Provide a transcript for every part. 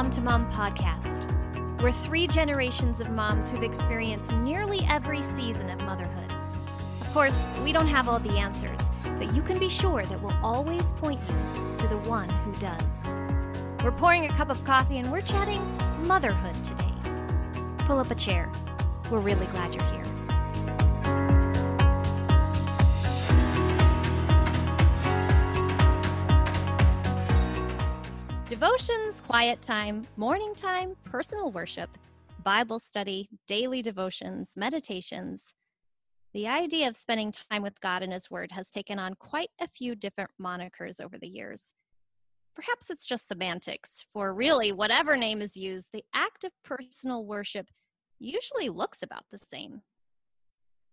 Mom to Mom podcast. We're three generations of moms who've experienced nearly every season of motherhood. Of course, we don't have all the answers, but you can be sure that we'll always point you to the one who does. We're pouring a cup of coffee and we're chatting motherhood today. Pull up a chair. We're really glad you're here. Devotions, quiet time, morning time, personal worship, Bible study, daily devotions, meditations. The idea of spending time with God and His Word has taken on quite a few different monikers over the years. Perhaps it's just semantics, for really, whatever name is used, the act of personal worship usually looks about the same.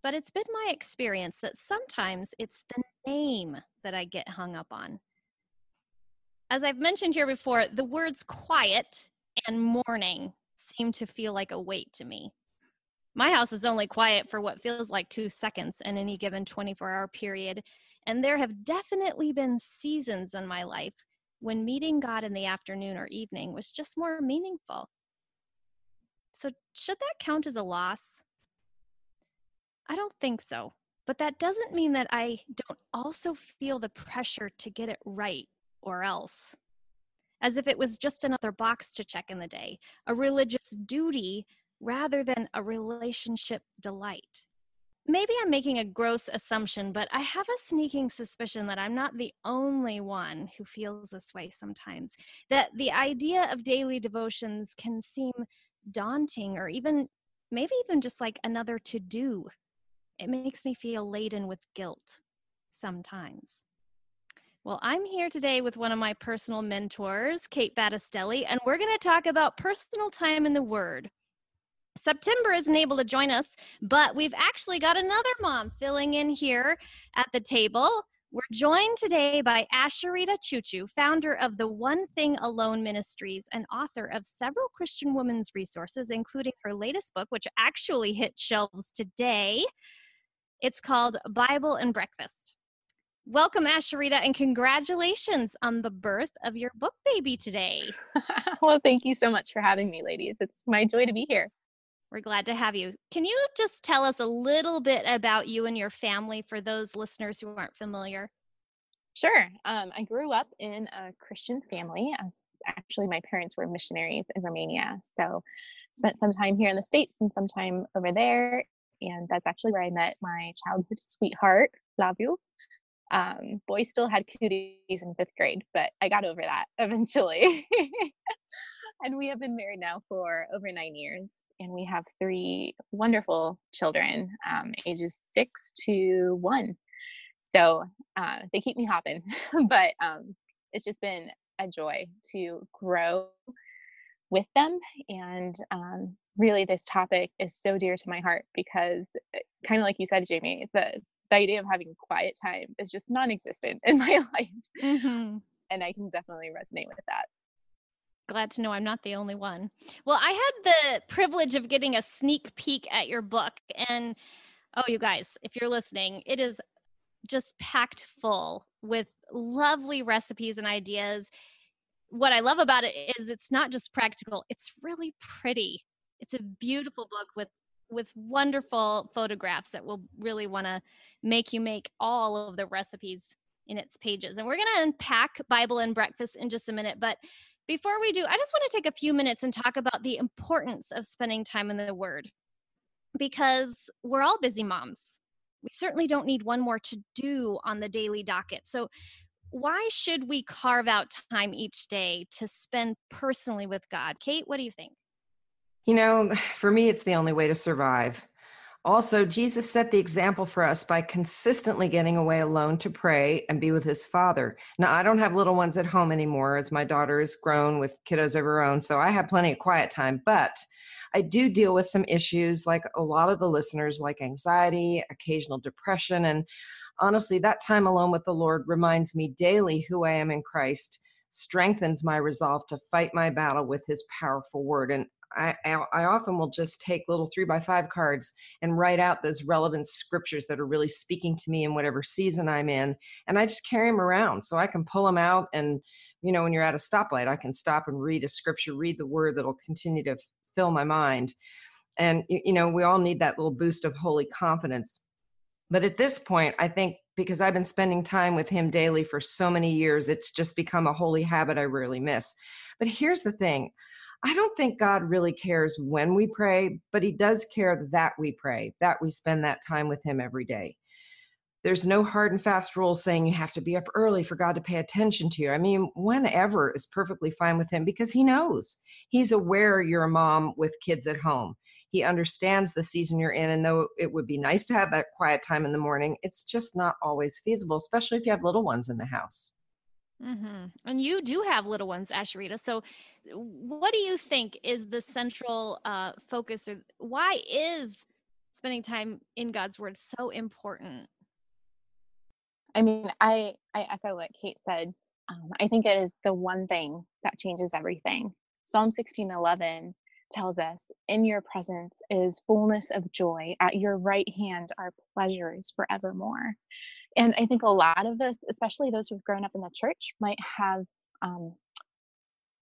But it's been my experience that sometimes it's the name that I get hung up on as I've mentioned here before, the words quiet and morning seem to feel like a weight to me. My house is only quiet for what feels like two seconds in any given 24 hour period. And there have definitely been seasons in my life when meeting God in the afternoon or evening was just more meaningful. So, should that count as a loss? I don't think so. But that doesn't mean that I don't also feel the pressure to get it right or else. As if it was just another box to check in the day, a religious duty rather than a relationship delight. Maybe I'm making a gross assumption, but I have a sneaking suspicion that I'm not the only one who feels this way sometimes. That the idea of daily devotions can seem daunting or even, maybe even just like another to do. It makes me feel laden with guilt sometimes. Well, I'm here today with one of my personal mentors, Kate Battistelli, and we're going to talk about personal time in the Word. September isn't able to join us, but we've actually got another mom filling in here at the table. We're joined today by Asheritah Ciuciu, founder of the One Thing Alone Ministries and author of several Christian women's resources, including her latest book, which actually hit shelves today. It's called Bible and Breakfast. Welcome, Asheritah, and congratulations on the birth of your book baby today. well, thank you so much for having me, ladies. It's my joy to be here. We're glad to have you. Can you just tell us a little bit about you and your family for those listeners who aren't familiar? Sure. Um, I grew up in a Christian family. Actually, my parents were missionaries in Romania, so spent some time here in the states and some time over there. And that's actually where I met my childhood sweetheart, Flavio um, boys still had cooties in fifth grade, but I got over that eventually. and we have been married now for over nine years, and we have three wonderful children, um, ages six to one. So uh, they keep me hopping, but um, it's just been a joy to grow with them. And um, really, this topic is so dear to my heart because, eh, kind of like you said, Jamie, the the idea of having quiet time is just non-existent in my life. Mm-hmm. and i can definitely resonate with that. Glad to know i'm not the only one. Well i had the privilege of getting a sneak peek at your book and oh you guys if you're listening it is just packed full with lovely recipes and ideas. What i love about it is it's not just practical it's really pretty. It's a beautiful book with with wonderful photographs that will really want to make you make all of the recipes in its pages. And we're going to unpack Bible and breakfast in just a minute. But before we do, I just want to take a few minutes and talk about the importance of spending time in the Word because we're all busy moms. We certainly don't need one more to do on the daily docket. So, why should we carve out time each day to spend personally with God? Kate, what do you think? You know, for me, it's the only way to survive. Also, Jesus set the example for us by consistently getting away alone to pray and be with his father. Now, I don't have little ones at home anymore as my daughter is grown with kiddos of her own, so I have plenty of quiet time, but I do deal with some issues like a lot of the listeners, like anxiety, occasional depression, and honestly, that time alone with the Lord reminds me daily who I am in Christ strengthens my resolve to fight my battle with his powerful word. And I, I often will just take little three by five cards and write out those relevant scriptures that are really speaking to me in whatever season I'm in. And I just carry them around so I can pull them out. And, you know, when you're at a stoplight, I can stop and read a scripture, read the word that'll continue to fill my mind. And, you know, we all need that little boost of holy confidence. But at this point, I think because I've been spending time with him daily for so many years, it's just become a holy habit I rarely miss. But here's the thing I don't think God really cares when we pray, but He does care that we pray, that we spend that time with Him every day. There's no hard and fast rule saying you have to be up early for God to pay attention to you. I mean, whenever is perfectly fine with Him because He knows. He's aware you're a mom with kids at home. He understands the season you're in. And though it would be nice to have that quiet time in the morning, it's just not always feasible, especially if you have little ones in the house. Mm-hmm. And you do have little ones, Asheritah. So, what do you think is the central uh, focus, or why is spending time in God's Word so important? I mean, I I echo what Kate said. Um, I think it is the one thing that changes everything. Psalm sixteen eleven tells us, "In your presence is fullness of joy; at your right hand are pleasures forevermore." and I think a lot of us, especially those who've grown up in the church, might have um,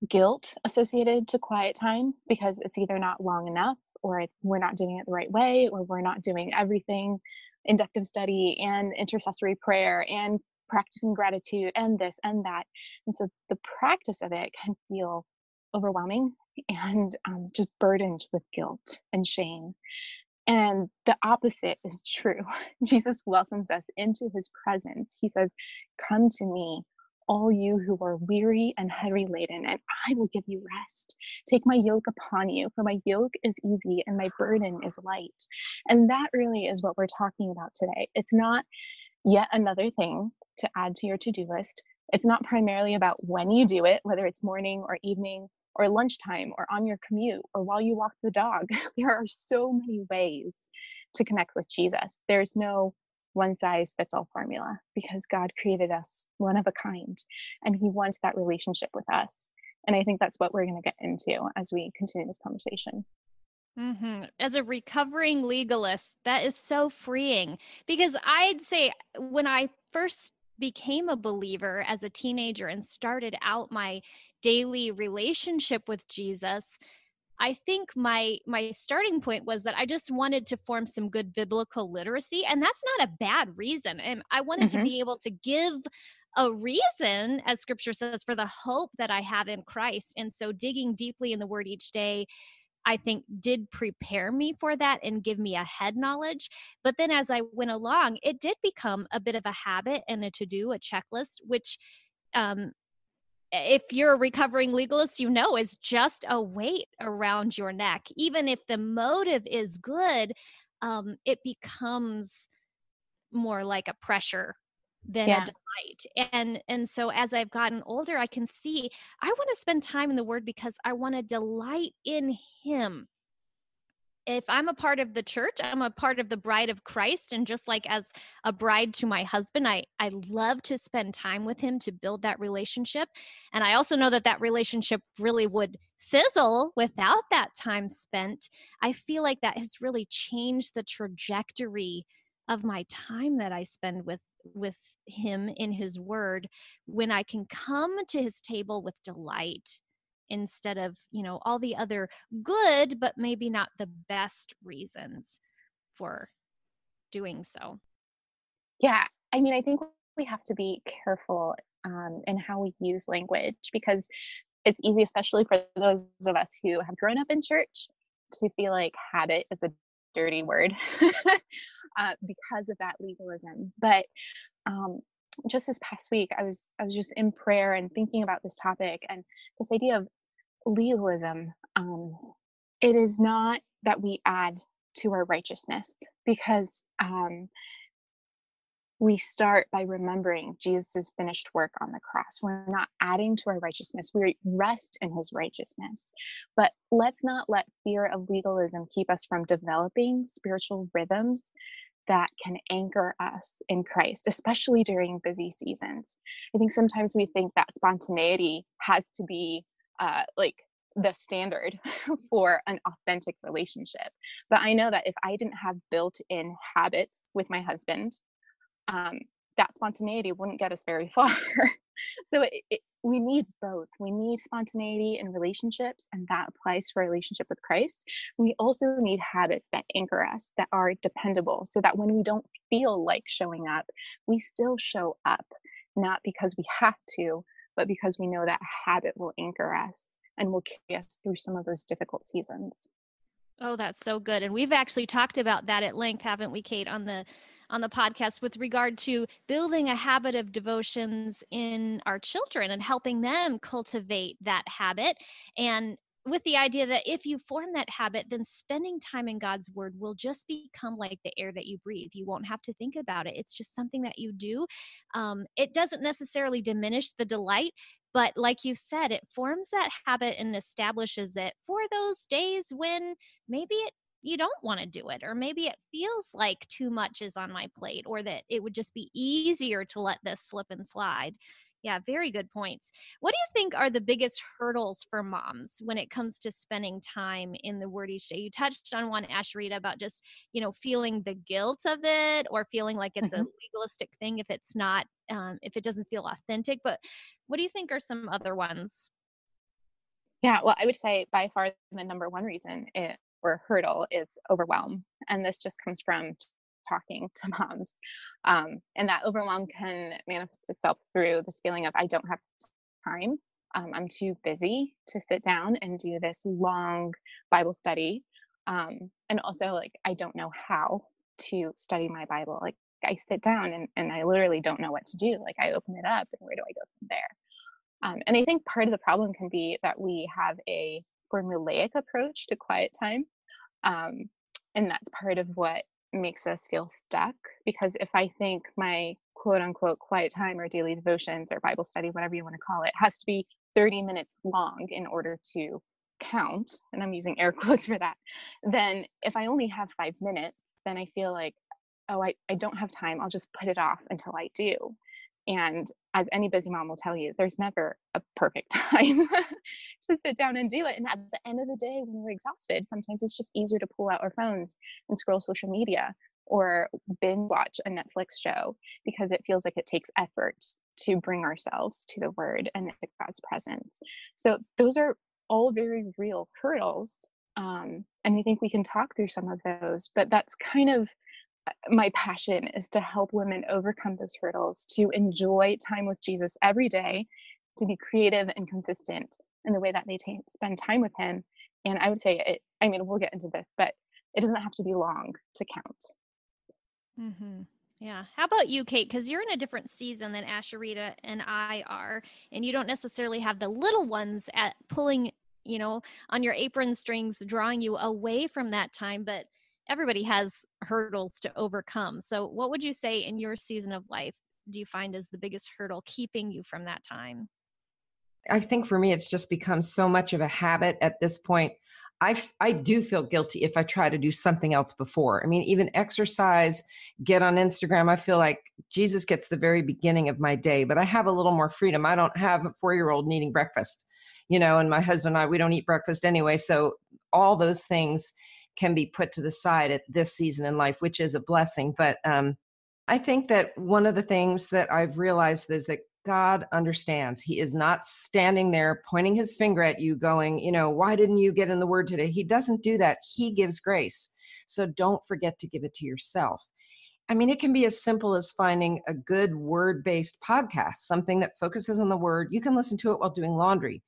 guilt associated to quiet time because it's either not long enough or we're not doing it the right way or we're not doing everything inductive study and intercessory prayer and practicing gratitude and this and that and so the practice of it can feel overwhelming and um, just burdened with guilt and shame and the opposite is true. Jesus welcomes us into his presence. He says, Come to me, all you who are weary and heavy laden, and I will give you rest. Take my yoke upon you, for my yoke is easy and my burden is light. And that really is what we're talking about today. It's not yet another thing to add to your to do list. It's not primarily about when you do it, whether it's morning or evening or lunchtime or on your commute or while you walk the dog. there are so many ways to connect with Jesus. There's no one size fits all formula because God created us one of a kind and He wants that relationship with us. And I think that's what we're going to get into as we continue this conversation. Mm-hmm. As a recovering legalist, that is so freeing because I'd say when I first became a believer as a teenager and started out my daily relationship with Jesus, I think my my starting point was that I just wanted to form some good biblical literacy and that's not a bad reason. And I wanted mm-hmm. to be able to give a reason as scripture says for the hope that I have in Christ. And so digging deeply in the word each day I think did prepare me for that and give me a head knowledge. But then as I went along, it did become a bit of a habit and a to do, a checklist, which um, if you're a recovering legalist, you know is just a weight around your neck. Even if the motive is good, um, it becomes more like a pressure than yeah. a delight. And and so as I've gotten older, I can see I want to spend time in the word because I want to delight in him. If I'm a part of the church, I'm a part of the bride of Christ. And just like as a bride to my husband, I, I love to spend time with him to build that relationship. And I also know that that relationship really would fizzle without that time spent. I feel like that has really changed the trajectory of my time that I spend with with him in his word when I can come to his table with delight instead of, you know, all the other good, but maybe not the best reasons for doing so. Yeah. I mean, I think we have to be careful um, in how we use language because it's easy, especially for those of us who have grown up in church, to feel like habit is a dirty word uh, because of that legalism. But um, just this past week, I was I was just in prayer and thinking about this topic and this idea of legalism. Um, it is not that we add to our righteousness because um, we start by remembering Jesus' finished work on the cross. We're not adding to our righteousness, we rest in his righteousness. But let's not let fear of legalism keep us from developing spiritual rhythms that can anchor us in Christ, especially during busy seasons. I think sometimes we think that spontaneity has to be uh, like the standard for an authentic relationship. But I know that if I didn't have built in habits with my husband, um, that spontaneity wouldn't get us very far. so it, it, we need both. We need spontaneity in relationships, and that applies to our relationship with Christ. We also need habits that anchor us, that are dependable, so that when we don't feel like showing up, we still show up, not because we have to, but because we know that habit will anchor us and will carry us through some of those difficult seasons. Oh, that's so good. And we've actually talked about that at length, haven't we, Kate, on the on the podcast with regard to building a habit of devotions in our children and helping them cultivate that habit and with the idea that if you form that habit, then spending time in God's word will just become like the air that you breathe. You won't have to think about it. It's just something that you do. Um, it doesn't necessarily diminish the delight, but like you said, it forms that habit and establishes it for those days when maybe it you don't want to do it or maybe it feels like too much is on my plate or that it would just be easier to let this slip and slide. Yeah very good points. What do you think are the biggest hurdles for moms when it comes to spending time in the wordy day you touched on one asheritah about just you know feeling the guilt of it or feeling like it's mm-hmm. a legalistic thing if it's not um, if it doesn't feel authentic but what do you think are some other ones? Yeah, well, I would say by far the number one reason it, or hurdle is overwhelm. And this just comes from talking to moms. Um, and that overwhelm can manifest itself through this feeling of, I don't have time. Um, I'm too busy to sit down and do this long Bible study. Um, and also, like, I don't know how to study my Bible. Like, I sit down and, and I literally don't know what to do. Like, I open it up and where do I go from there? Um, and I think part of the problem can be that we have a formulaic approach to quiet time. Um, and that's part of what makes us feel stuck. Because if I think my quote unquote quiet time or daily devotions or Bible study, whatever you want to call it, has to be 30 minutes long in order to count, and I'm using air quotes for that, then if I only have five minutes, then I feel like, oh, I, I don't have time. I'll just put it off until I do. And as any busy mom will tell you, there's never a perfect time to sit down and do it. And at the end of the day, when we're exhausted, sometimes it's just easier to pull out our phones and scroll social media or binge watch a Netflix show because it feels like it takes effort to bring ourselves to the word and to God's presence. So those are all very real hurdles. Um, and I think we can talk through some of those, but that's kind of my passion is to help women overcome those hurdles, to enjoy time with Jesus every day, to be creative and consistent in the way that they t- spend time with Him. And I would say it, I mean, we'll get into this, but it doesn't have to be long to count. Mm-hmm. Yeah. How about you, Kate? Because you're in a different season than Asheritah and I are, and you don't necessarily have the little ones at pulling, you know, on your apron strings, drawing you away from that time. But everybody has hurdles to overcome. So, what would you say in your season of life do you find is the biggest hurdle keeping you from that time? I think for me, it's just become so much of a habit at this point. I, I do feel guilty if I try to do something else before. I mean, even exercise, get on Instagram. I feel like Jesus gets the very beginning of my day, but I have a little more freedom. I don't have a four year old needing breakfast, you know, and my husband and I, we don't eat breakfast anyway. So all those things can be put to the side at this season in life, which is a blessing. But um, I think that one of the things that I've realized is that God understands. He is not standing there pointing his finger at you, going, you know, why didn't you get in the word today? He doesn't do that. He gives grace. So don't forget to give it to yourself. I mean, it can be as simple as finding a good word based podcast, something that focuses on the word. You can listen to it while doing laundry,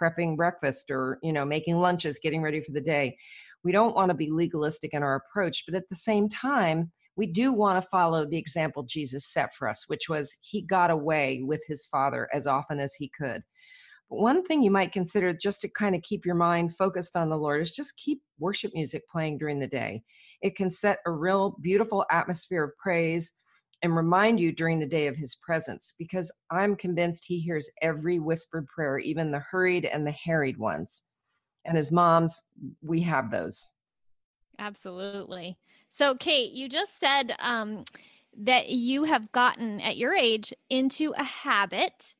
prepping breakfast, or, you know, making lunches, getting ready for the day we don't want to be legalistic in our approach, but at the same time, we do want to follow the example Jesus set for us, which was he got away with his father as often as he could. But one thing you might consider just to kind of keep your mind focused on the Lord is just keep worship music playing during the day. It can set a real beautiful atmosphere of praise and remind you during the day of his presence because I'm convinced he hears every whispered prayer, even the hurried and the harried ones and as moms we have those. Absolutely. So kate you just said um, that you have gotten at your age into a habit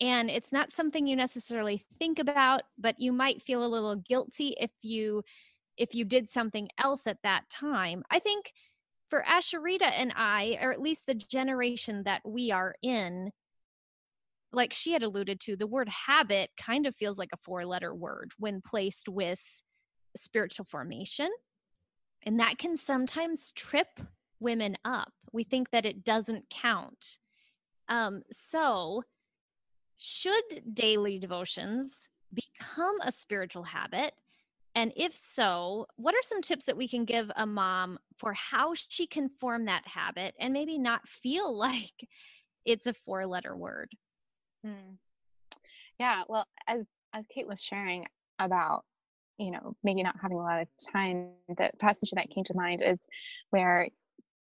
and it's not something you necessarily think about but you might feel a little guilty if you if you did something else at that time. I think for asheritah and i or at least the generation that we are in like she had alluded to the word habit kind of feels like a four letter word when placed with spiritual formation and that can sometimes trip women up we think that it doesn't count um, so should daily devotions become a spiritual habit? And if so, what are some tips that we can give a mom for how she can form that habit and maybe not feel like it's a four letter word? Hmm. Yeah, well, as as Kate was sharing about, you know, maybe not having a lot of time, the passage that came to mind is where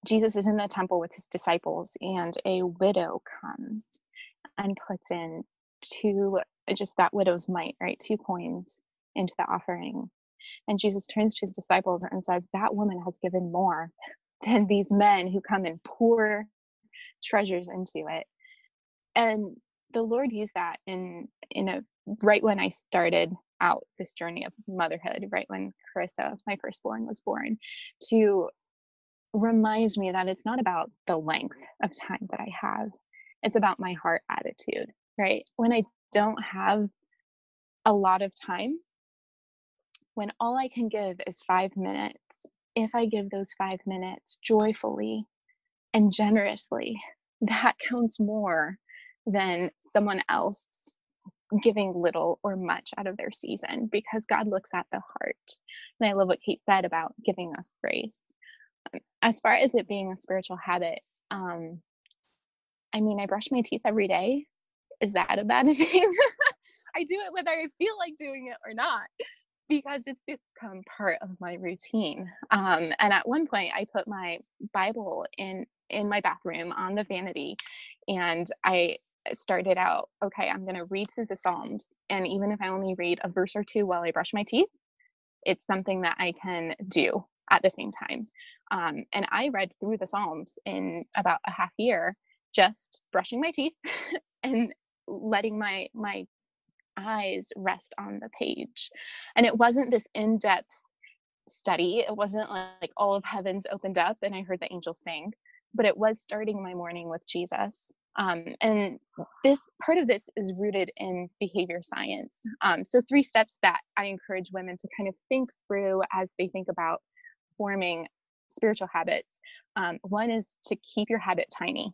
Jesus is in the temple with his disciples and a widow comes and puts in two, just that widow's mite, right? Two coins into the offering. And Jesus turns to his disciples and says, That woman has given more than these men who come and pour treasures into it. And the Lord used that in in a right when I started out this journey of motherhood, right when Carissa, my firstborn, was born, to remind me that it's not about the length of time that I have it's about my heart attitude, right? When I don't have a lot of time, when all I can give is five minutes, if I give those five minutes joyfully and generously, that counts more than someone else giving little or much out of their season because God looks at the heart. And I love what Kate said about giving us grace. As far as it being a spiritual habit, um, I mean, I brush my teeth every day. Is that a bad thing? I do it whether I feel like doing it or not because it's become part of my routine. Um, and at one point, I put my Bible in in my bathroom on the vanity, and I started out. Okay, I'm going to read through the Psalms, and even if I only read a verse or two while I brush my teeth, it's something that I can do at the same time. Um, and I read through the Psalms in about a half year just brushing my teeth and letting my my eyes rest on the page and it wasn't this in-depth study it wasn't like all of heavens opened up and i heard the angels sing but it was starting my morning with jesus um, and this part of this is rooted in behavior science. Um, so three steps that i encourage women to kind of think through as they think about forming spiritual habits. Um, one is to keep your habit tiny.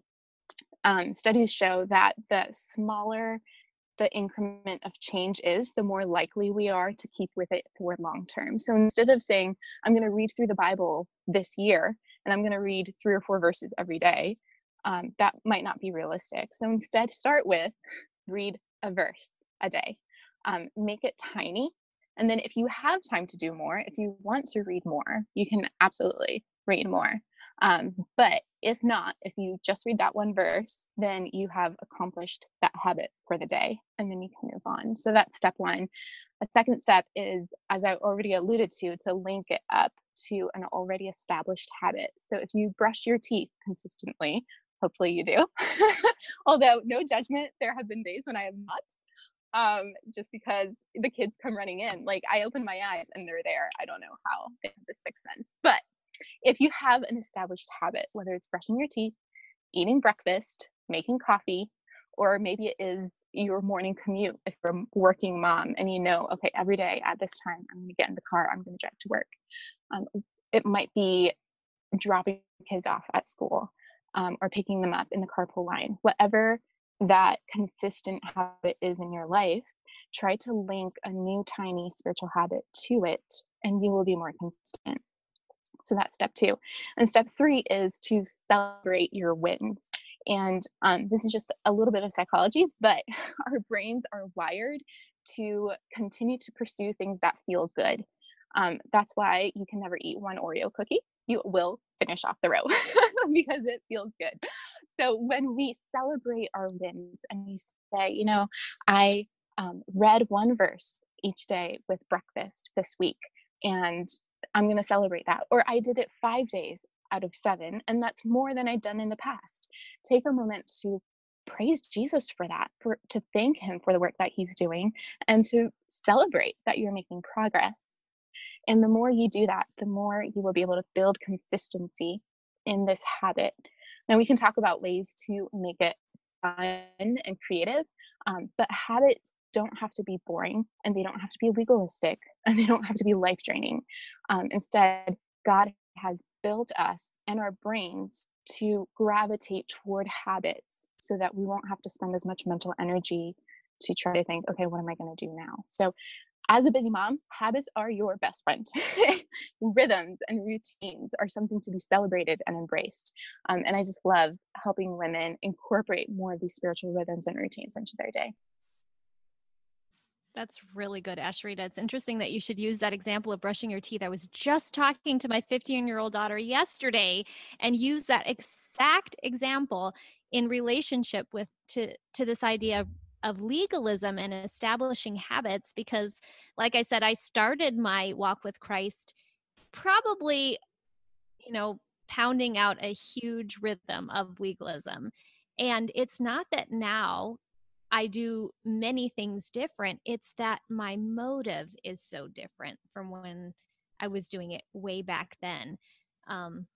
Um, studies show that the smaller the increment of change is, the more likely we are to keep with it for long term. So instead of saying, I'm going to read through the Bible this year and I'm going to read three or four verses every day, um, that might not be realistic. So instead, start with read a verse a day, um, make it tiny. And then if you have time to do more, if you want to read more, you can absolutely read more. Um, but if not, if you just read that one verse, then you have accomplished that habit for the day and then you can move on. So that's step one. A second step is, as I already alluded to, to link it up to an already established habit. So if you brush your teeth consistently, hopefully you do, although no judgment, there have been days when I have not. Um, just because the kids come running in. Like I open my eyes and they're there. I don't know how they have the sixth sense, but if you have an established habit, whether it's brushing your teeth, eating breakfast, making coffee, or maybe it is your morning commute if you're a working mom and you know, okay, every day at this time, I'm going to get in the car, I'm going to drive to work. Um, it might be dropping kids off at school um, or picking them up in the carpool line. Whatever that consistent habit is in your life, try to link a new tiny spiritual habit to it, and you will be more consistent. So that's step two. And step three is to celebrate your wins. And um, this is just a little bit of psychology, but our brains are wired to continue to pursue things that feel good. Um, that's why you can never eat one Oreo cookie. You will finish off the row because it feels good. So when we celebrate our wins and we say, you know, I um, read one verse each day with breakfast this week, and I'm going to celebrate that. Or I did it five days out of seven, and that's more than I'd done in the past. Take a moment to praise Jesus for that, for to thank him for the work that he's doing and to celebrate that you're making progress. And the more you do that, the more you will be able to build consistency in this habit. Now we can talk about ways to make it fun and creative, um, but habits don't have to be boring and they don't have to be legalistic and they don't have to be life draining. Um, instead, God has built us and our brains to gravitate toward habits so that we won't have to spend as much mental energy to try to think, okay, what am I going to do now? So, as a busy mom, habits are your best friend. Rhythms and routines are something to be celebrated and embraced. Um, and I just love helping women incorporate more of these spiritual rhythms and routines into their day. That's really good, Asheritah. It's interesting that you should use that example of brushing your teeth. I was just talking to my 15 year old daughter yesterday and use that exact example in relationship with to to this idea of, of legalism and establishing habits because like I said, I started my walk with Christ probably, you know, pounding out a huge rhythm of legalism. And it's not that now I do many things different. It's that my motive is so different from when I was doing it way back then. Um,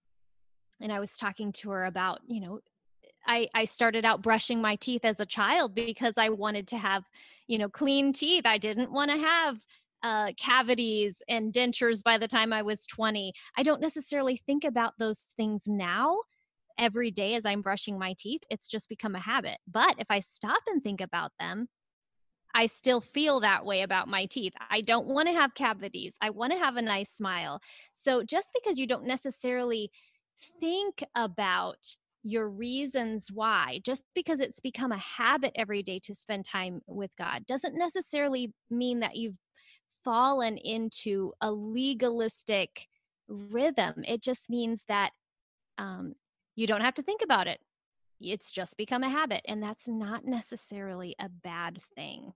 and I was talking to her about, you know, I, I started out brushing my teeth as a child because I wanted to have, you know, clean teeth. I didn't want to have uh, cavities and dentures by the time I was 20. I don't necessarily think about those things now every day as I'm brushing my teeth. It's just become a habit. But if I stop and think about them, I still feel that way about my teeth. I don't want to have cavities. I want to have a nice smile. So just because you don't necessarily think about your reasons why, just because it's become a habit every day to spend time with God, doesn't necessarily mean that you've fallen into a legalistic rhythm. It just means that um, you don't have to think about it. It's just become a habit, and that's not necessarily a bad thing.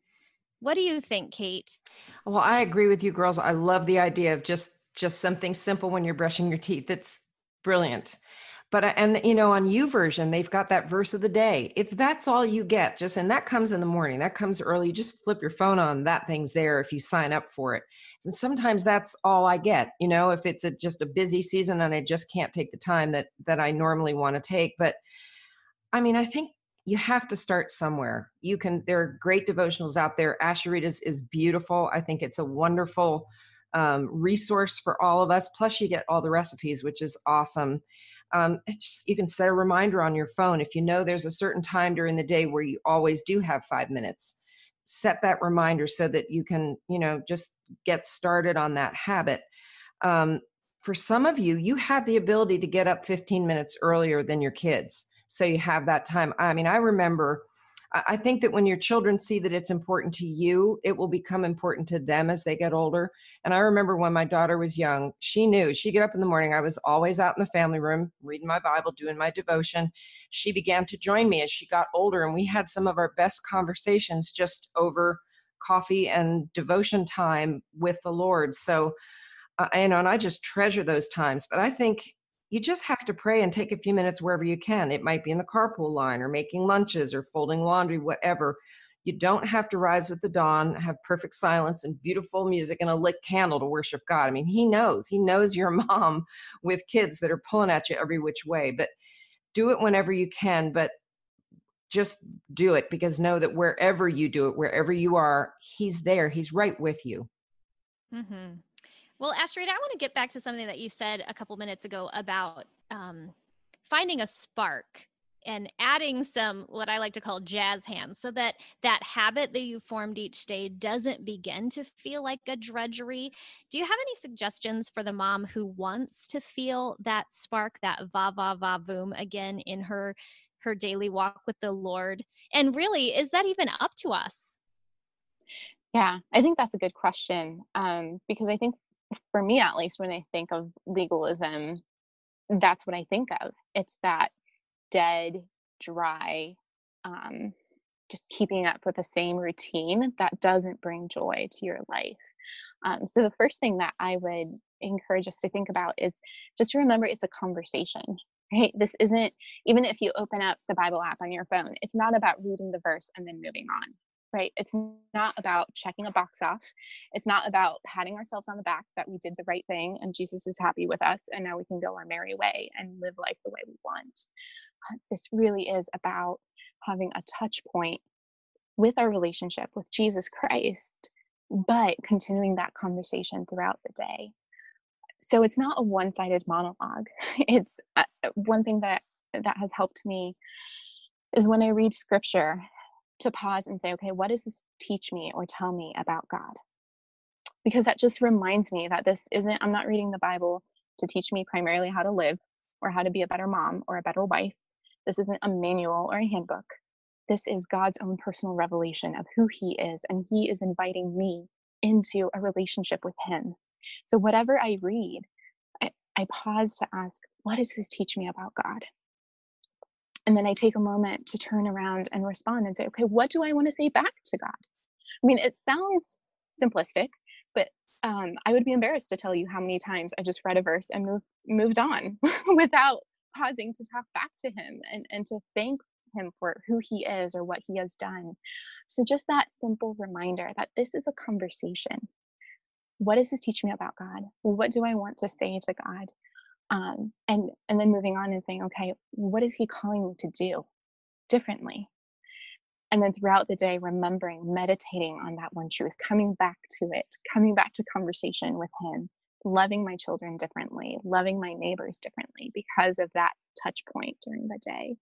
What do you think, Kate? Well, I agree with you girls. I love the idea of just just something simple when you're brushing your teeth. It's brilliant but uh, and you know on YouVersion they've got that verse of the day. If that's all you get just and that comes in the morning that comes early you just flip your phone on that thing's there if you sign up for it. And sometimes that's all i get you know if it's a, just a busy season and i just can't take the time that that i normally want to take. But i mean i think you have to start somewhere. You can there are great devotionals out there. Asheritah's is beautiful. I think it's a wonderful um, resource for all of us plus you get all the recipes which is awesome. Um, just, you can set a reminder on your phone. If you know there's a certain time during the day where you always do have five minutes set that reminder so that you can you know just get started on that habit. Um, for some of you you have the ability to get up 15 minutes earlier than your kids so you have that time. I mean i remember I think that when your children see that it's important to you, it will become important to them as they get older. And I remember when my daughter was young, she knew she'd get up in the morning. I was always out in the family room reading my Bible, doing my devotion. She began to join me as she got older, and we had some of our best conversations just over coffee and devotion time with the Lord. So, uh, you know, and I just treasure those times. But I think you just have to pray and take a few minutes wherever you can. It might be in the carpool line or making lunches or folding laundry, whatever. You don't have to rise with the dawn, have perfect silence and beautiful music and a lit candle to worship God. I mean, He knows. He knows your mom with kids that are pulling at you every which way. But do it whenever you can. But just do it because know that wherever you do it, wherever you are, He's there. He's right with you. Mm-hmm. Well, Asheritah, I want to get back to something that you said a couple minutes ago about um, finding a spark and adding some what I like to call jazz hands so that that habit that you formed each day doesn't begin to feel like a drudgery. Do you have any suggestions for the mom who wants to feel that spark, that va va va boom again in her her daily walk with the Lord? And really, is that even up to us? Yeah, I think that's a good question um, because I think for me at least when i think of legalism that's what i think of. It's that dead dry um, just keeping up with the same routine that doesn't bring joy to your life. Um, so the first thing that i would encourage us to think about is just to remember it's a conversation right? This isn't, even if you open up the Bible app on your phone, it's not about reading the verse and then moving on, right? It's not about checking a box off. It's not about patting ourselves on the back that we did the right thing and Jesus is happy with us and now we can go our merry way and live life the way we want. This really is about having a touch point with our relationship with Jesus Christ, but continuing that conversation throughout the day. So it's not a one-sided monologue. It's uh, one thing that that has helped me is when I read scripture to pause and say, okay, what does this teach me or tell me about God? Because that just reminds me that this isn't, I'm not reading the Bible to teach me primarily how to live or how to be a better mom or a better wife. This isn't a manual or a handbook. This is God's own personal revelation of who He is, and He is inviting me into a relationship with Him. So, whatever I read, I, I pause to ask, what does this teach me about God? And then I take a moment to turn around and respond and say, okay, what do I want to say back to God? I mean, it sounds simplistic, but um, I would be embarrassed to tell you how many times I just read a verse and moved moved on without pausing to talk back to Him and, and to thank Him for who He is or what He has done. So, just that simple reminder that this is a conversation. What does this teach me about God? What do I want to say to God? Um, and and then moving on and saying okay what is he calling me to do differently? And then throughout the day remembering meditating on that one truth coming back to it coming back to conversation with him loving my children differently loving my neighbors differently because of that touch point during the day.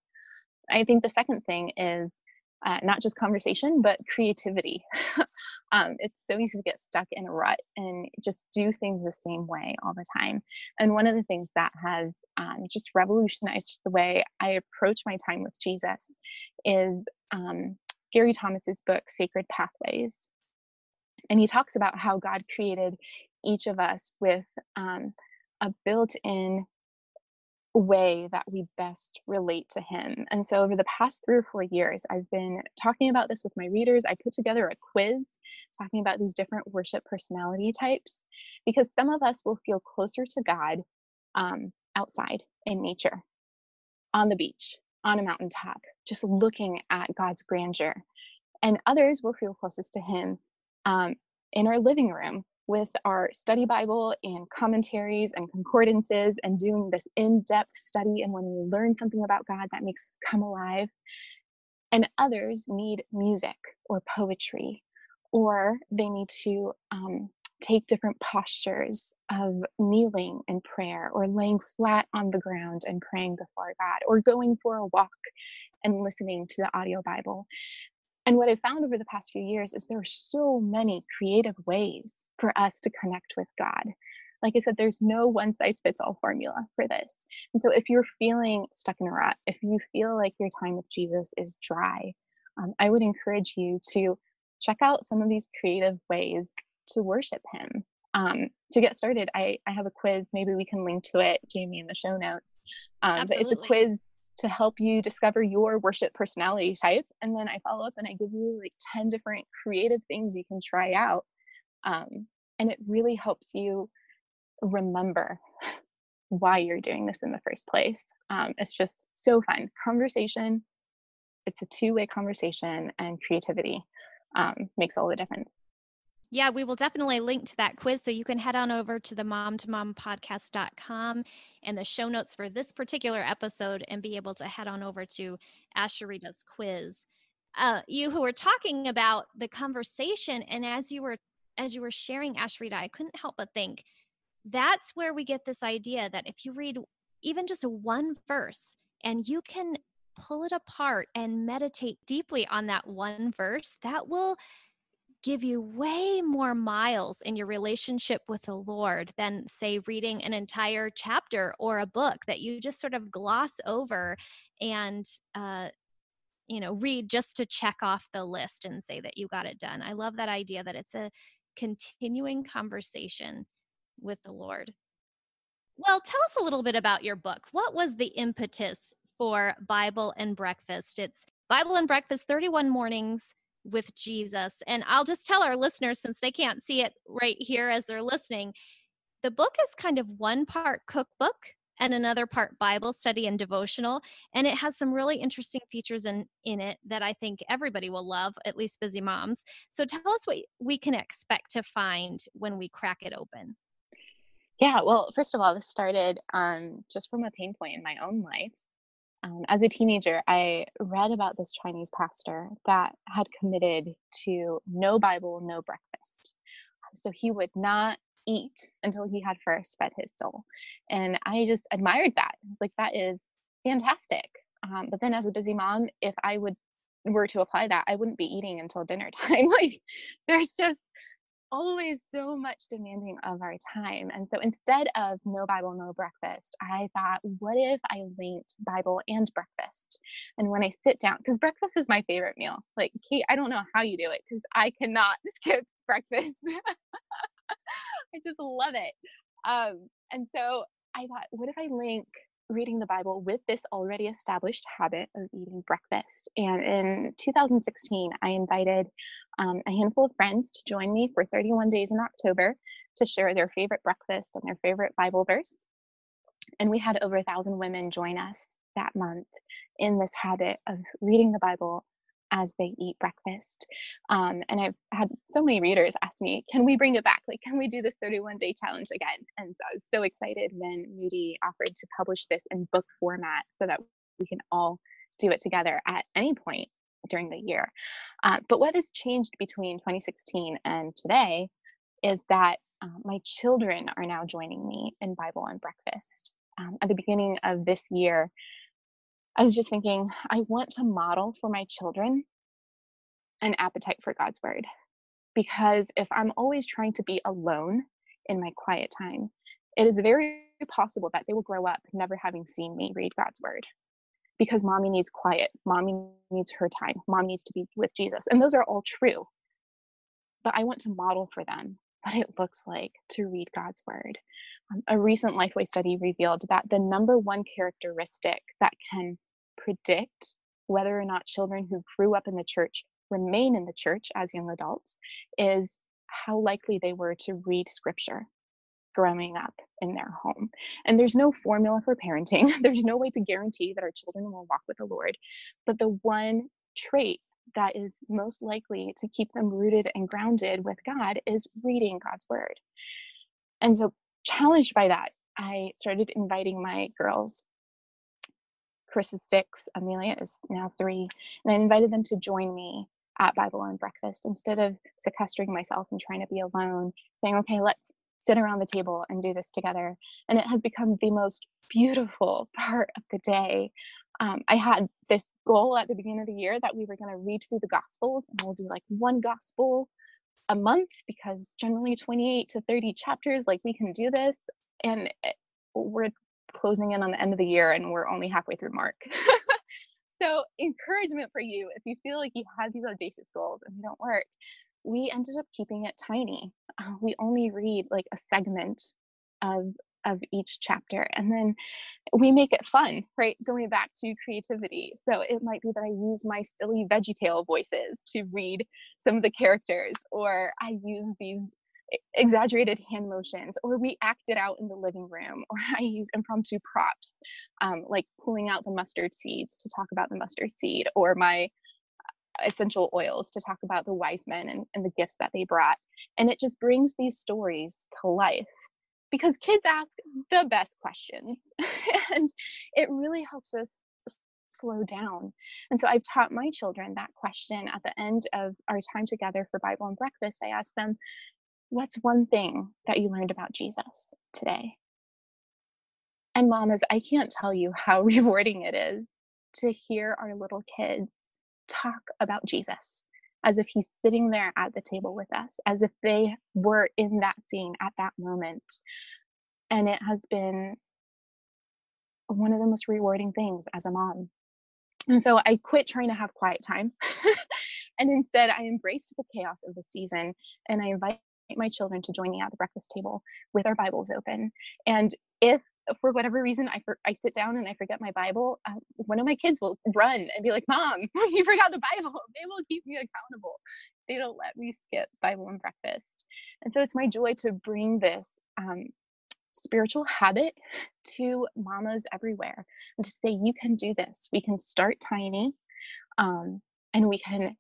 I think the second thing is uh, not just conversation, but creativity. um, it's so easy to get stuck in a rut and just do things the same way all the time. And one of the things that has um, just revolutionized the way I approach my time with Jesus is um, Gary Thomas's book, Sacred Pathways. And he talks about how God created each of us with um, a built in way that we best relate to him. And so over the past three or four years, I've been talking about this with my readers. I put together a quiz talking about these different worship personality types because some of us will feel closer to God um, outside in nature, on the beach, on a mountaintop, just looking at God's grandeur. And others will feel closest to Him um, in our living room with our study Bible and commentaries and concordances and doing this in depth study. And when we learn something about God, that makes us come alive. And others need music or poetry, or they need to um, take different postures of kneeling in prayer, or laying flat on the ground and praying before God, or going for a walk and listening to the audio Bible. And what I've found over the past few years is there are so many creative ways for us to connect with God. Like I said, there's no one size fits all formula for this. And so if you're feeling stuck in a rut, if you feel like your time with Jesus is dry, um, I would encourage you to check out some of these creative ways to worship Him. Um, to get started, I, I have a quiz. Maybe we can link to it, Jamie, in the show notes. Um, but it's a quiz to help you discover your worship personality type. And then I follow up and I give you like 10 different creative things you can try out. Um, and it really helps you remember why you're doing this in the first place. Um, it's just so fun. Conversation, it's a two way conversation, and creativity um, makes all the difference. Yeah, we will definitely link to that quiz. So you can head on over to the mom to mom podcast.com and the show notes for this particular episode and be able to head on over to Asheritah's quiz. Uh, you who were talking about the conversation, and as you were as you were sharing Asherita, I couldn't help but think that's where we get this idea that if you read even just one verse and you can pull it apart and meditate deeply on that one verse, that will give you way more miles in your relationship with the Lord than, say, reading an entire chapter or a book that you just sort of gloss over and, uh, you know, read just to check off the list and say that you got it done. I love that idea that it's a continuing conversation with the Lord. Well, tell us a little bit about your book. What was the impetus for Bible and Breakfast? It's Bible and Breakfast 31 Mornings with Jesus. And I'll just tell our listeners, since they can't see it right here as they're listening, the book is kind of one part cookbook and another part Bible study and devotional. And it has some really interesting features in, in it that I think everybody will love, at least busy moms. So tell us what we can expect to find when we crack it open. Yeah, well, first of all, this started um, just from a pain point in my own life. Um, as a teenager, I read about this Chinese pastor that had committed to no Bible, no breakfast. So he would not eat until he had first fed his soul. And I just admired that. I was like, that is fantastic. Um, but then as a busy mom, if I would were to apply that, I wouldn't be eating until dinner time. like there's just always so much demanding of our time. And so instead of no Bible, no breakfast, I thought, what if I linked Bible and breakfast? And when I sit down, because breakfast is my favorite meal. Like, Kate, I don't know how you do it because I cannot skip breakfast. I just love it. Um, and so I thought, what if I link reading the Bible with this already established habit of eating breakfast. And in 2016, I invited um, a handful of friends to join me for 31 days in October to share their favorite breakfast and their favorite Bible verse. And we had over a thousand women join us that month in this habit of reading the Bible as they eat breakfast. Um, and I've had so many readers ask me, can we bring it back? Like, can we do this 31 day challenge again? And so I was so excited when Moody offered to publish this in book format so that we can all do it together at any point during the year. Uh, but what has changed between 2016 and today is that uh, my children are now joining me in Bible and breakfast. Um, at the beginning of this year, I was just thinking, I want to model for my children an appetite for God's word. Because if I'm always trying to be alone in my quiet time, it is very possible that they will grow up never having seen me read God's word. Because mommy needs quiet, mommy needs her time, mom needs to be with Jesus. And those are all true. But I want to model for them what it looks like to read God's word. Um, a recent Lifeway study revealed that the number one characteristic that can predict whether or not children who grew up in the church remain in the church as young adults is how likely they were to read scripture growing up in their home. And there's no formula for parenting, there's no way to guarantee that our children will walk with the Lord. But the one trait that is most likely to keep them rooted and grounded with God is reading God's word. And so, challenged by that, I started inviting my girls. Chris is six, Amelia is now three, and I invited them to join me at Bible and breakfast instead of sequestering myself and trying to be alone, saying, okay, let's sit around the table and do this together. And it has become the most beautiful part of the day um, I had this goal at the beginning of the year that we were going to read through the Gospels and we'll do like one Gospel a month because generally 28 to 30 chapters, like we can do this. And it, we're closing in on the end of the year and we're only halfway through Mark. so, encouragement for you if you feel like you have these audacious goals and they don't work. We ended up keeping it tiny. Uh, we only read like a segment of of each chapter and then we make it fun right going back to creativity. So it might be that i use my silly veggie tale voices to read some of the characters or i use these exaggerated hand motions or we act it out in the living room or i use impromptu props um, like pulling out the mustard seeds to talk about the mustard seed or my uh, essential oils to talk about the wise men and, and the gifts that they brought. And it just brings these stories to life because kids ask the best questions and it really helps us slow down. And so I've taught my children that question at the end of our time together for Bible and breakfast. I ask them, What's one thing that you learned about Jesus today? And mamas, I can't tell you how rewarding it is to hear our little kids talk about Jesus as if he's sitting there at the table with us, as if they were in that scene at that moment. And it has been one of the most rewarding things as a mom. And so I quit trying to have quiet time. and instead, I embraced the chaos of the season and I invite my children to join me at the breakfast table with our Bibles open. And if for whatever reason I for, I sit down and I forget my Bible, uh, one of my kids will run and be like, "Mom, you forgot the Bible." They will keep me accountable. They don't let me skip Bible and breakfast, and so it's my joy to bring this um, spiritual habit to mamas everywhere and to say, you can do this. We can start tiny um, and we can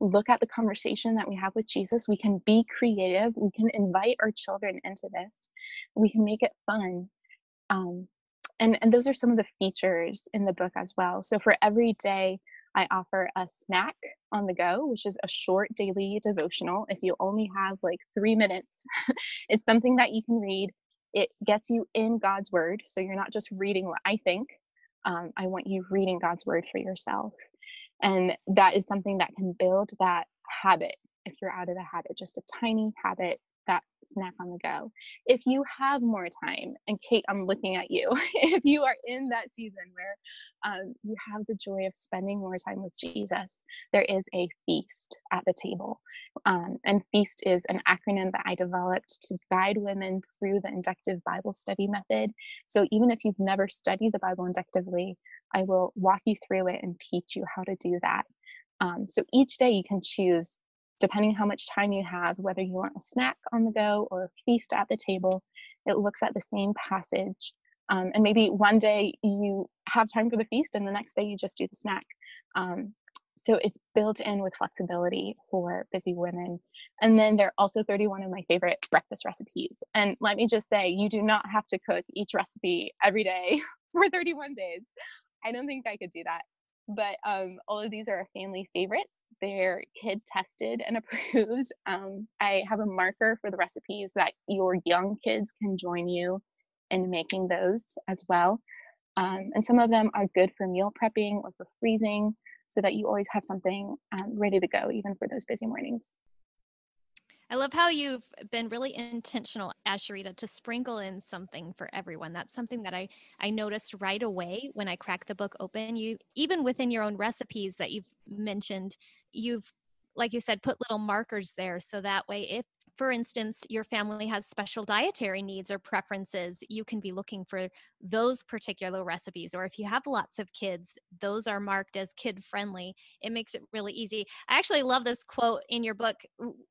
look at the conversation that we have with Jesus. We can be creative. We can invite our children into this. We can make it fun. Um, and, and those are some of the features in the book as well. So for every day, I offer a snack on the go, which is a short daily devotional. If you only have like three minutes, it's something that you can read. It gets you in God's word. So you're not just reading what I think. Um, I want you reading God's word for yourself. And that is something that can build that habit if you're out of the habit, just a tiny habit that snack on the go. If you have more time, and Kate, I'm looking at you, if you are in that season where um, you have the joy of spending more time with Jesus, there is a feast at the table. Um, and feast is an acronym that I developed to guide women through the inductive Bible study method. So even if you've never studied the Bible inductively, I will walk you through it and teach you how to do that. Um, so each day you can choose depending how much time you have, whether you want a snack on the go or a feast at the table, it looks at the same passage. Um, and maybe one day you have time for the feast and the next day you just do the snack. Um, so it's built in with flexibility for busy women. And then there are also 31 of my favorite breakfast recipes. And let me just say, you do not have to cook each recipe every day for 31 days. I don't think I could do that but um, all of these are family favorites. They're kid tested and approved. Um, I have a marker for the recipes that your young kids can join you in making those as well. Um, and some of them are good for meal prepping or for freezing so that you always have something um, ready to go, even for those busy mornings. I love how you've been really intentional, Asheritah, to sprinkle in something for everyone. That's something that I I noticed right away when I cracked the book open. You even within your own recipes that you've mentioned, you've like you said, put little markers there so that way if for instance, your family has special dietary needs or preferences, you can be looking for those particular recipes. Or if you have lots of kids, those are marked as kid friendly. It makes it really easy. I actually love this quote in your book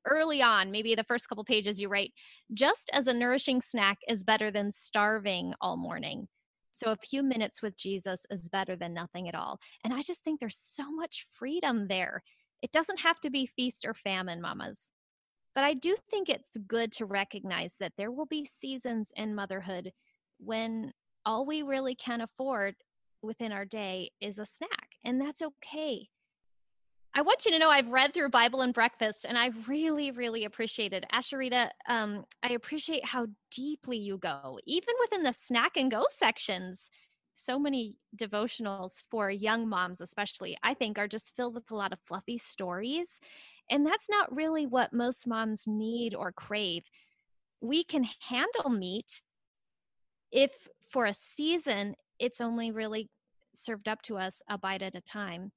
early on, maybe the first couple pages you write just as a nourishing snack is better than starving all morning. So a few minutes with Jesus is better than nothing at all. And I just think there's so much freedom there. It doesn't have to be feast or famine, mamas. But I do think it's good to recognize that there will be seasons in motherhood when all we really can afford within our day is a snack, and that's okay. I want you to know I've read through Bible and Breakfast, and I really, really appreciate it. Asheritah, um, I appreciate how deeply you go, even within the snack and go sections. So many devotionals for young moms, especially, I think, are just filled with a lot of fluffy stories and that's not really what most moms need or crave. We can handle meat if for a season it's only really served up to us a bite at a time.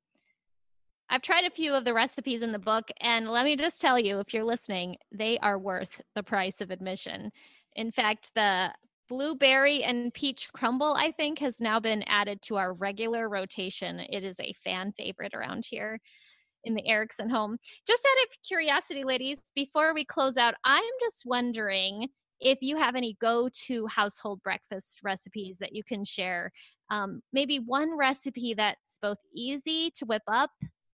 I've tried a few of the recipes in the book, and let me just tell you if you're listening, they are worth the price of admission. In fact, the blueberry and peach crumble, I think, has now been added to our regular rotation. It is a fan favorite around here in the Erickson home. Just out of curiosity, ladies, before we close out, I'm just wondering if you have any go to household breakfast recipes that you can share. Um, maybe one recipe that's both easy to whip up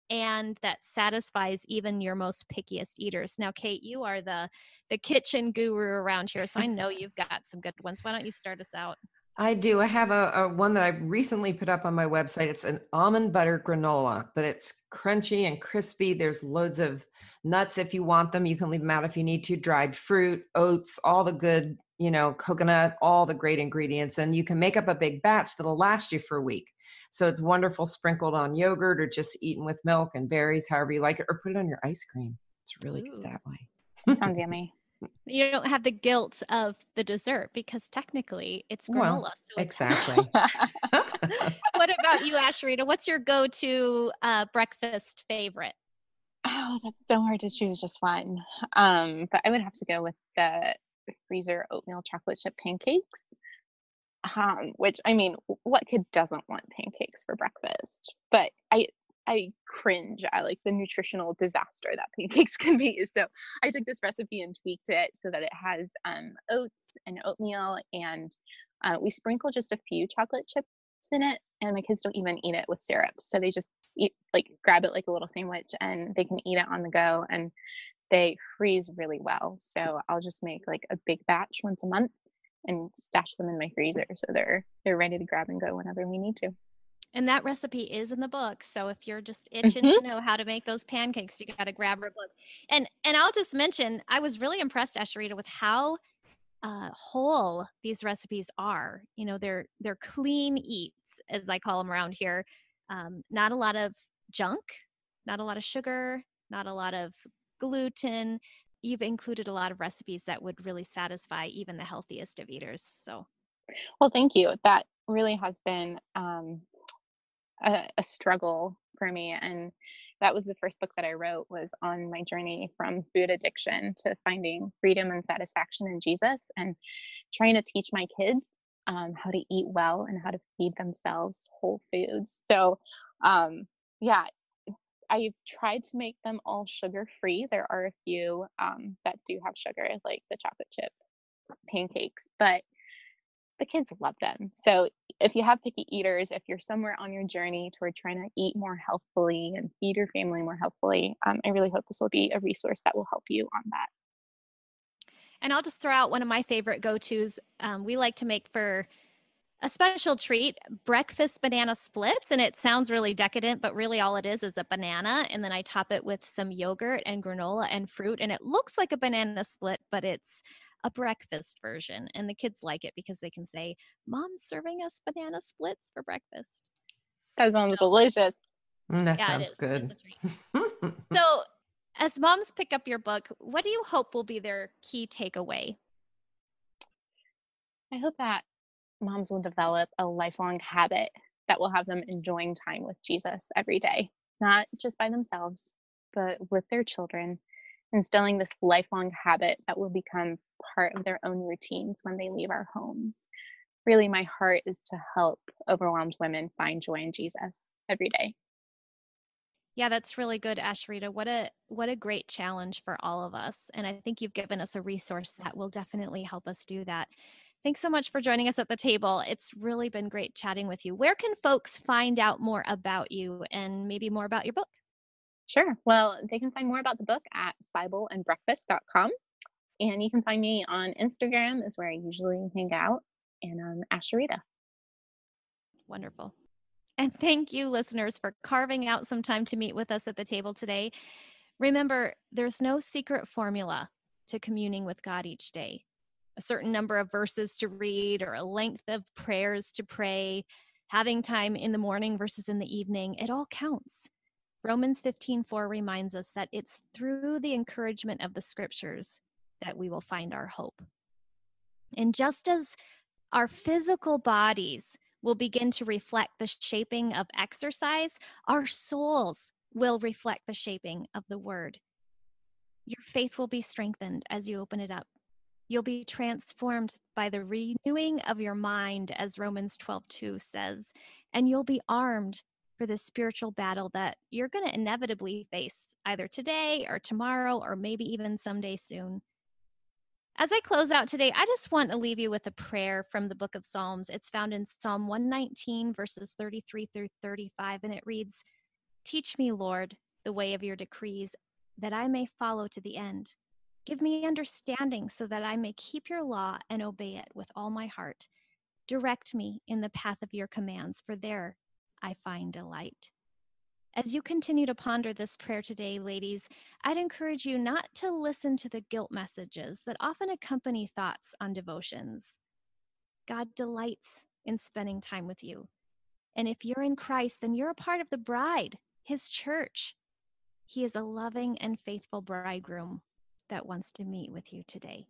and that satisfies even your most pickiest eaters. Now, Kate, you are the the kitchen guru around here, so I know you've got some good ones. Why don't you start us out? I do. I have a, a, one that I recently put up on my website. It's an almond butter granola, but it's crunchy and crispy. There's loads of nuts if you want them. You can leave them out if you need to. Dried fruit, oats, all the good, you know, coconut, all the great ingredients. And you can make up a big batch that'll last you for a week. So it's wonderful sprinkled on yogurt or just eaten with milk and berries, however you like it, or put it on your ice cream. It's really Ooh. good that way. Sounds yummy you don't have the guilt of the dessert because technically it's granola. Well, so exactly. what about you, Asheritah? What's your go-to uh, breakfast favorite? Oh, that's so hard to choose just one. Um, but I would have to go with the freezer oatmeal chocolate chip pancakes. Um, which I mean, what kid doesn't want pancakes for breakfast? But I I cringe at like the nutritional disaster that pancakes can be. So I took this recipe and tweaked it so that it has um, oats and oatmeal, and uh, we sprinkle just a few chocolate chips in it. And my kids don't even eat it with syrup, so they just eat like grab it like a little sandwich, and they can eat it on the go, and they freeze really well. So I'll just make like a big batch once a month and stash them in my freezer so they're they're ready to grab and go whenever we need to. And that recipe is in the book. So if you're just itching mm-hmm. to know how to make those pancakes, you got to grab her book. And and I'll just mention, I was really impressed, Asheritah, with how uh, whole these recipes are. You know, they're they're clean eats, as I call them around here. Um, not a lot of junk, not a lot of sugar, not a lot of gluten. You've included a lot of recipes that would really satisfy even the healthiest of eaters. So, well, thank you. That really has been um, a, a struggle for me and that was the first book that I wrote was on my journey from food addiction to finding freedom and satisfaction in Jesus and trying to teach my kids um, how to eat well and how to feed themselves whole foods. So, um, yeah, I've tried to make them all sugar free. There are a few um, that do have sugar, like the chocolate chip pancakes, but the kids love them. So if you have picky eaters, if you're somewhere on your journey toward trying to eat more healthfully and feed your family more healthfully, um, I really hope this will be a resource that will help you on that. And I'll just throw out one of my favorite go tos. Um, we like to make for a special treat breakfast banana splits. And it sounds really decadent, but really all it is is a banana. And then I top it with some yogurt and granola and fruit. And it looks like a banana split, but it's a breakfast version. And the kids like it because they can say, Mom's serving us banana splits for breakfast. That sounds delicious. Mm, that yeah, sounds good. so, as moms pick up your book, what do you hope will be their key takeaway? I hope that moms will develop a lifelong habit that will have them enjoying time with Jesus every day, not just by themselves, but with their children instilling this lifelong habit that will become part of their own routines when they leave our homes. Really, my heart is to help overwhelmed women find joy in Jesus every day. Yeah, that's really good, Asheritah. What a what a great challenge for all of us. And I think you've given us a resource that will definitely help us do that. Thanks so much for joining us at the table. It's really been great chatting with you. Where can folks find out more about you and maybe more about your book? Sure. Well, they can find more about the book at bibleandbreakfast.com. And you can find me on Instagram, is where I usually hang out, and um, on Asheritah. Wonderful. And thank you, listeners, for carving out some time to meet with us at the table today. Remember, there's no secret formula to communing with God each day. A certain number of verses to read, or a length of prayers to pray, having time in the morning versus in the evening, it all counts. Romans 15:4 reminds us that it's through the encouragement of the scriptures that we will find our hope. And just as our physical bodies will begin to reflect the shaping of exercise, our souls will reflect the shaping of the word. Your faith will be strengthened as you open it up. You'll be transformed by the renewing of your mind, as Romans 12 2 says, and you'll be armed for the spiritual battle that you're going to inevitably face either today or tomorrow or maybe even someday soon. As I close out today, I just want to leave you with a prayer from the book of Psalms. It's found in Psalm 119, verses 33 through 35, and it reads Teach me, Lord, the way of your decrees, that I may follow to the end. Give me understanding so that I may keep your law and obey it with all my heart. Direct me in the path of your commands, for there I find delight. As you continue to ponder this prayer today, ladies, I'd encourage you not to listen to the guilt messages that often accompany thoughts on devotions. God delights in spending time with you. And if you're in Christ, then you're a part of the bride, his church. He is a loving and faithful bridegroom that wants to meet with you today.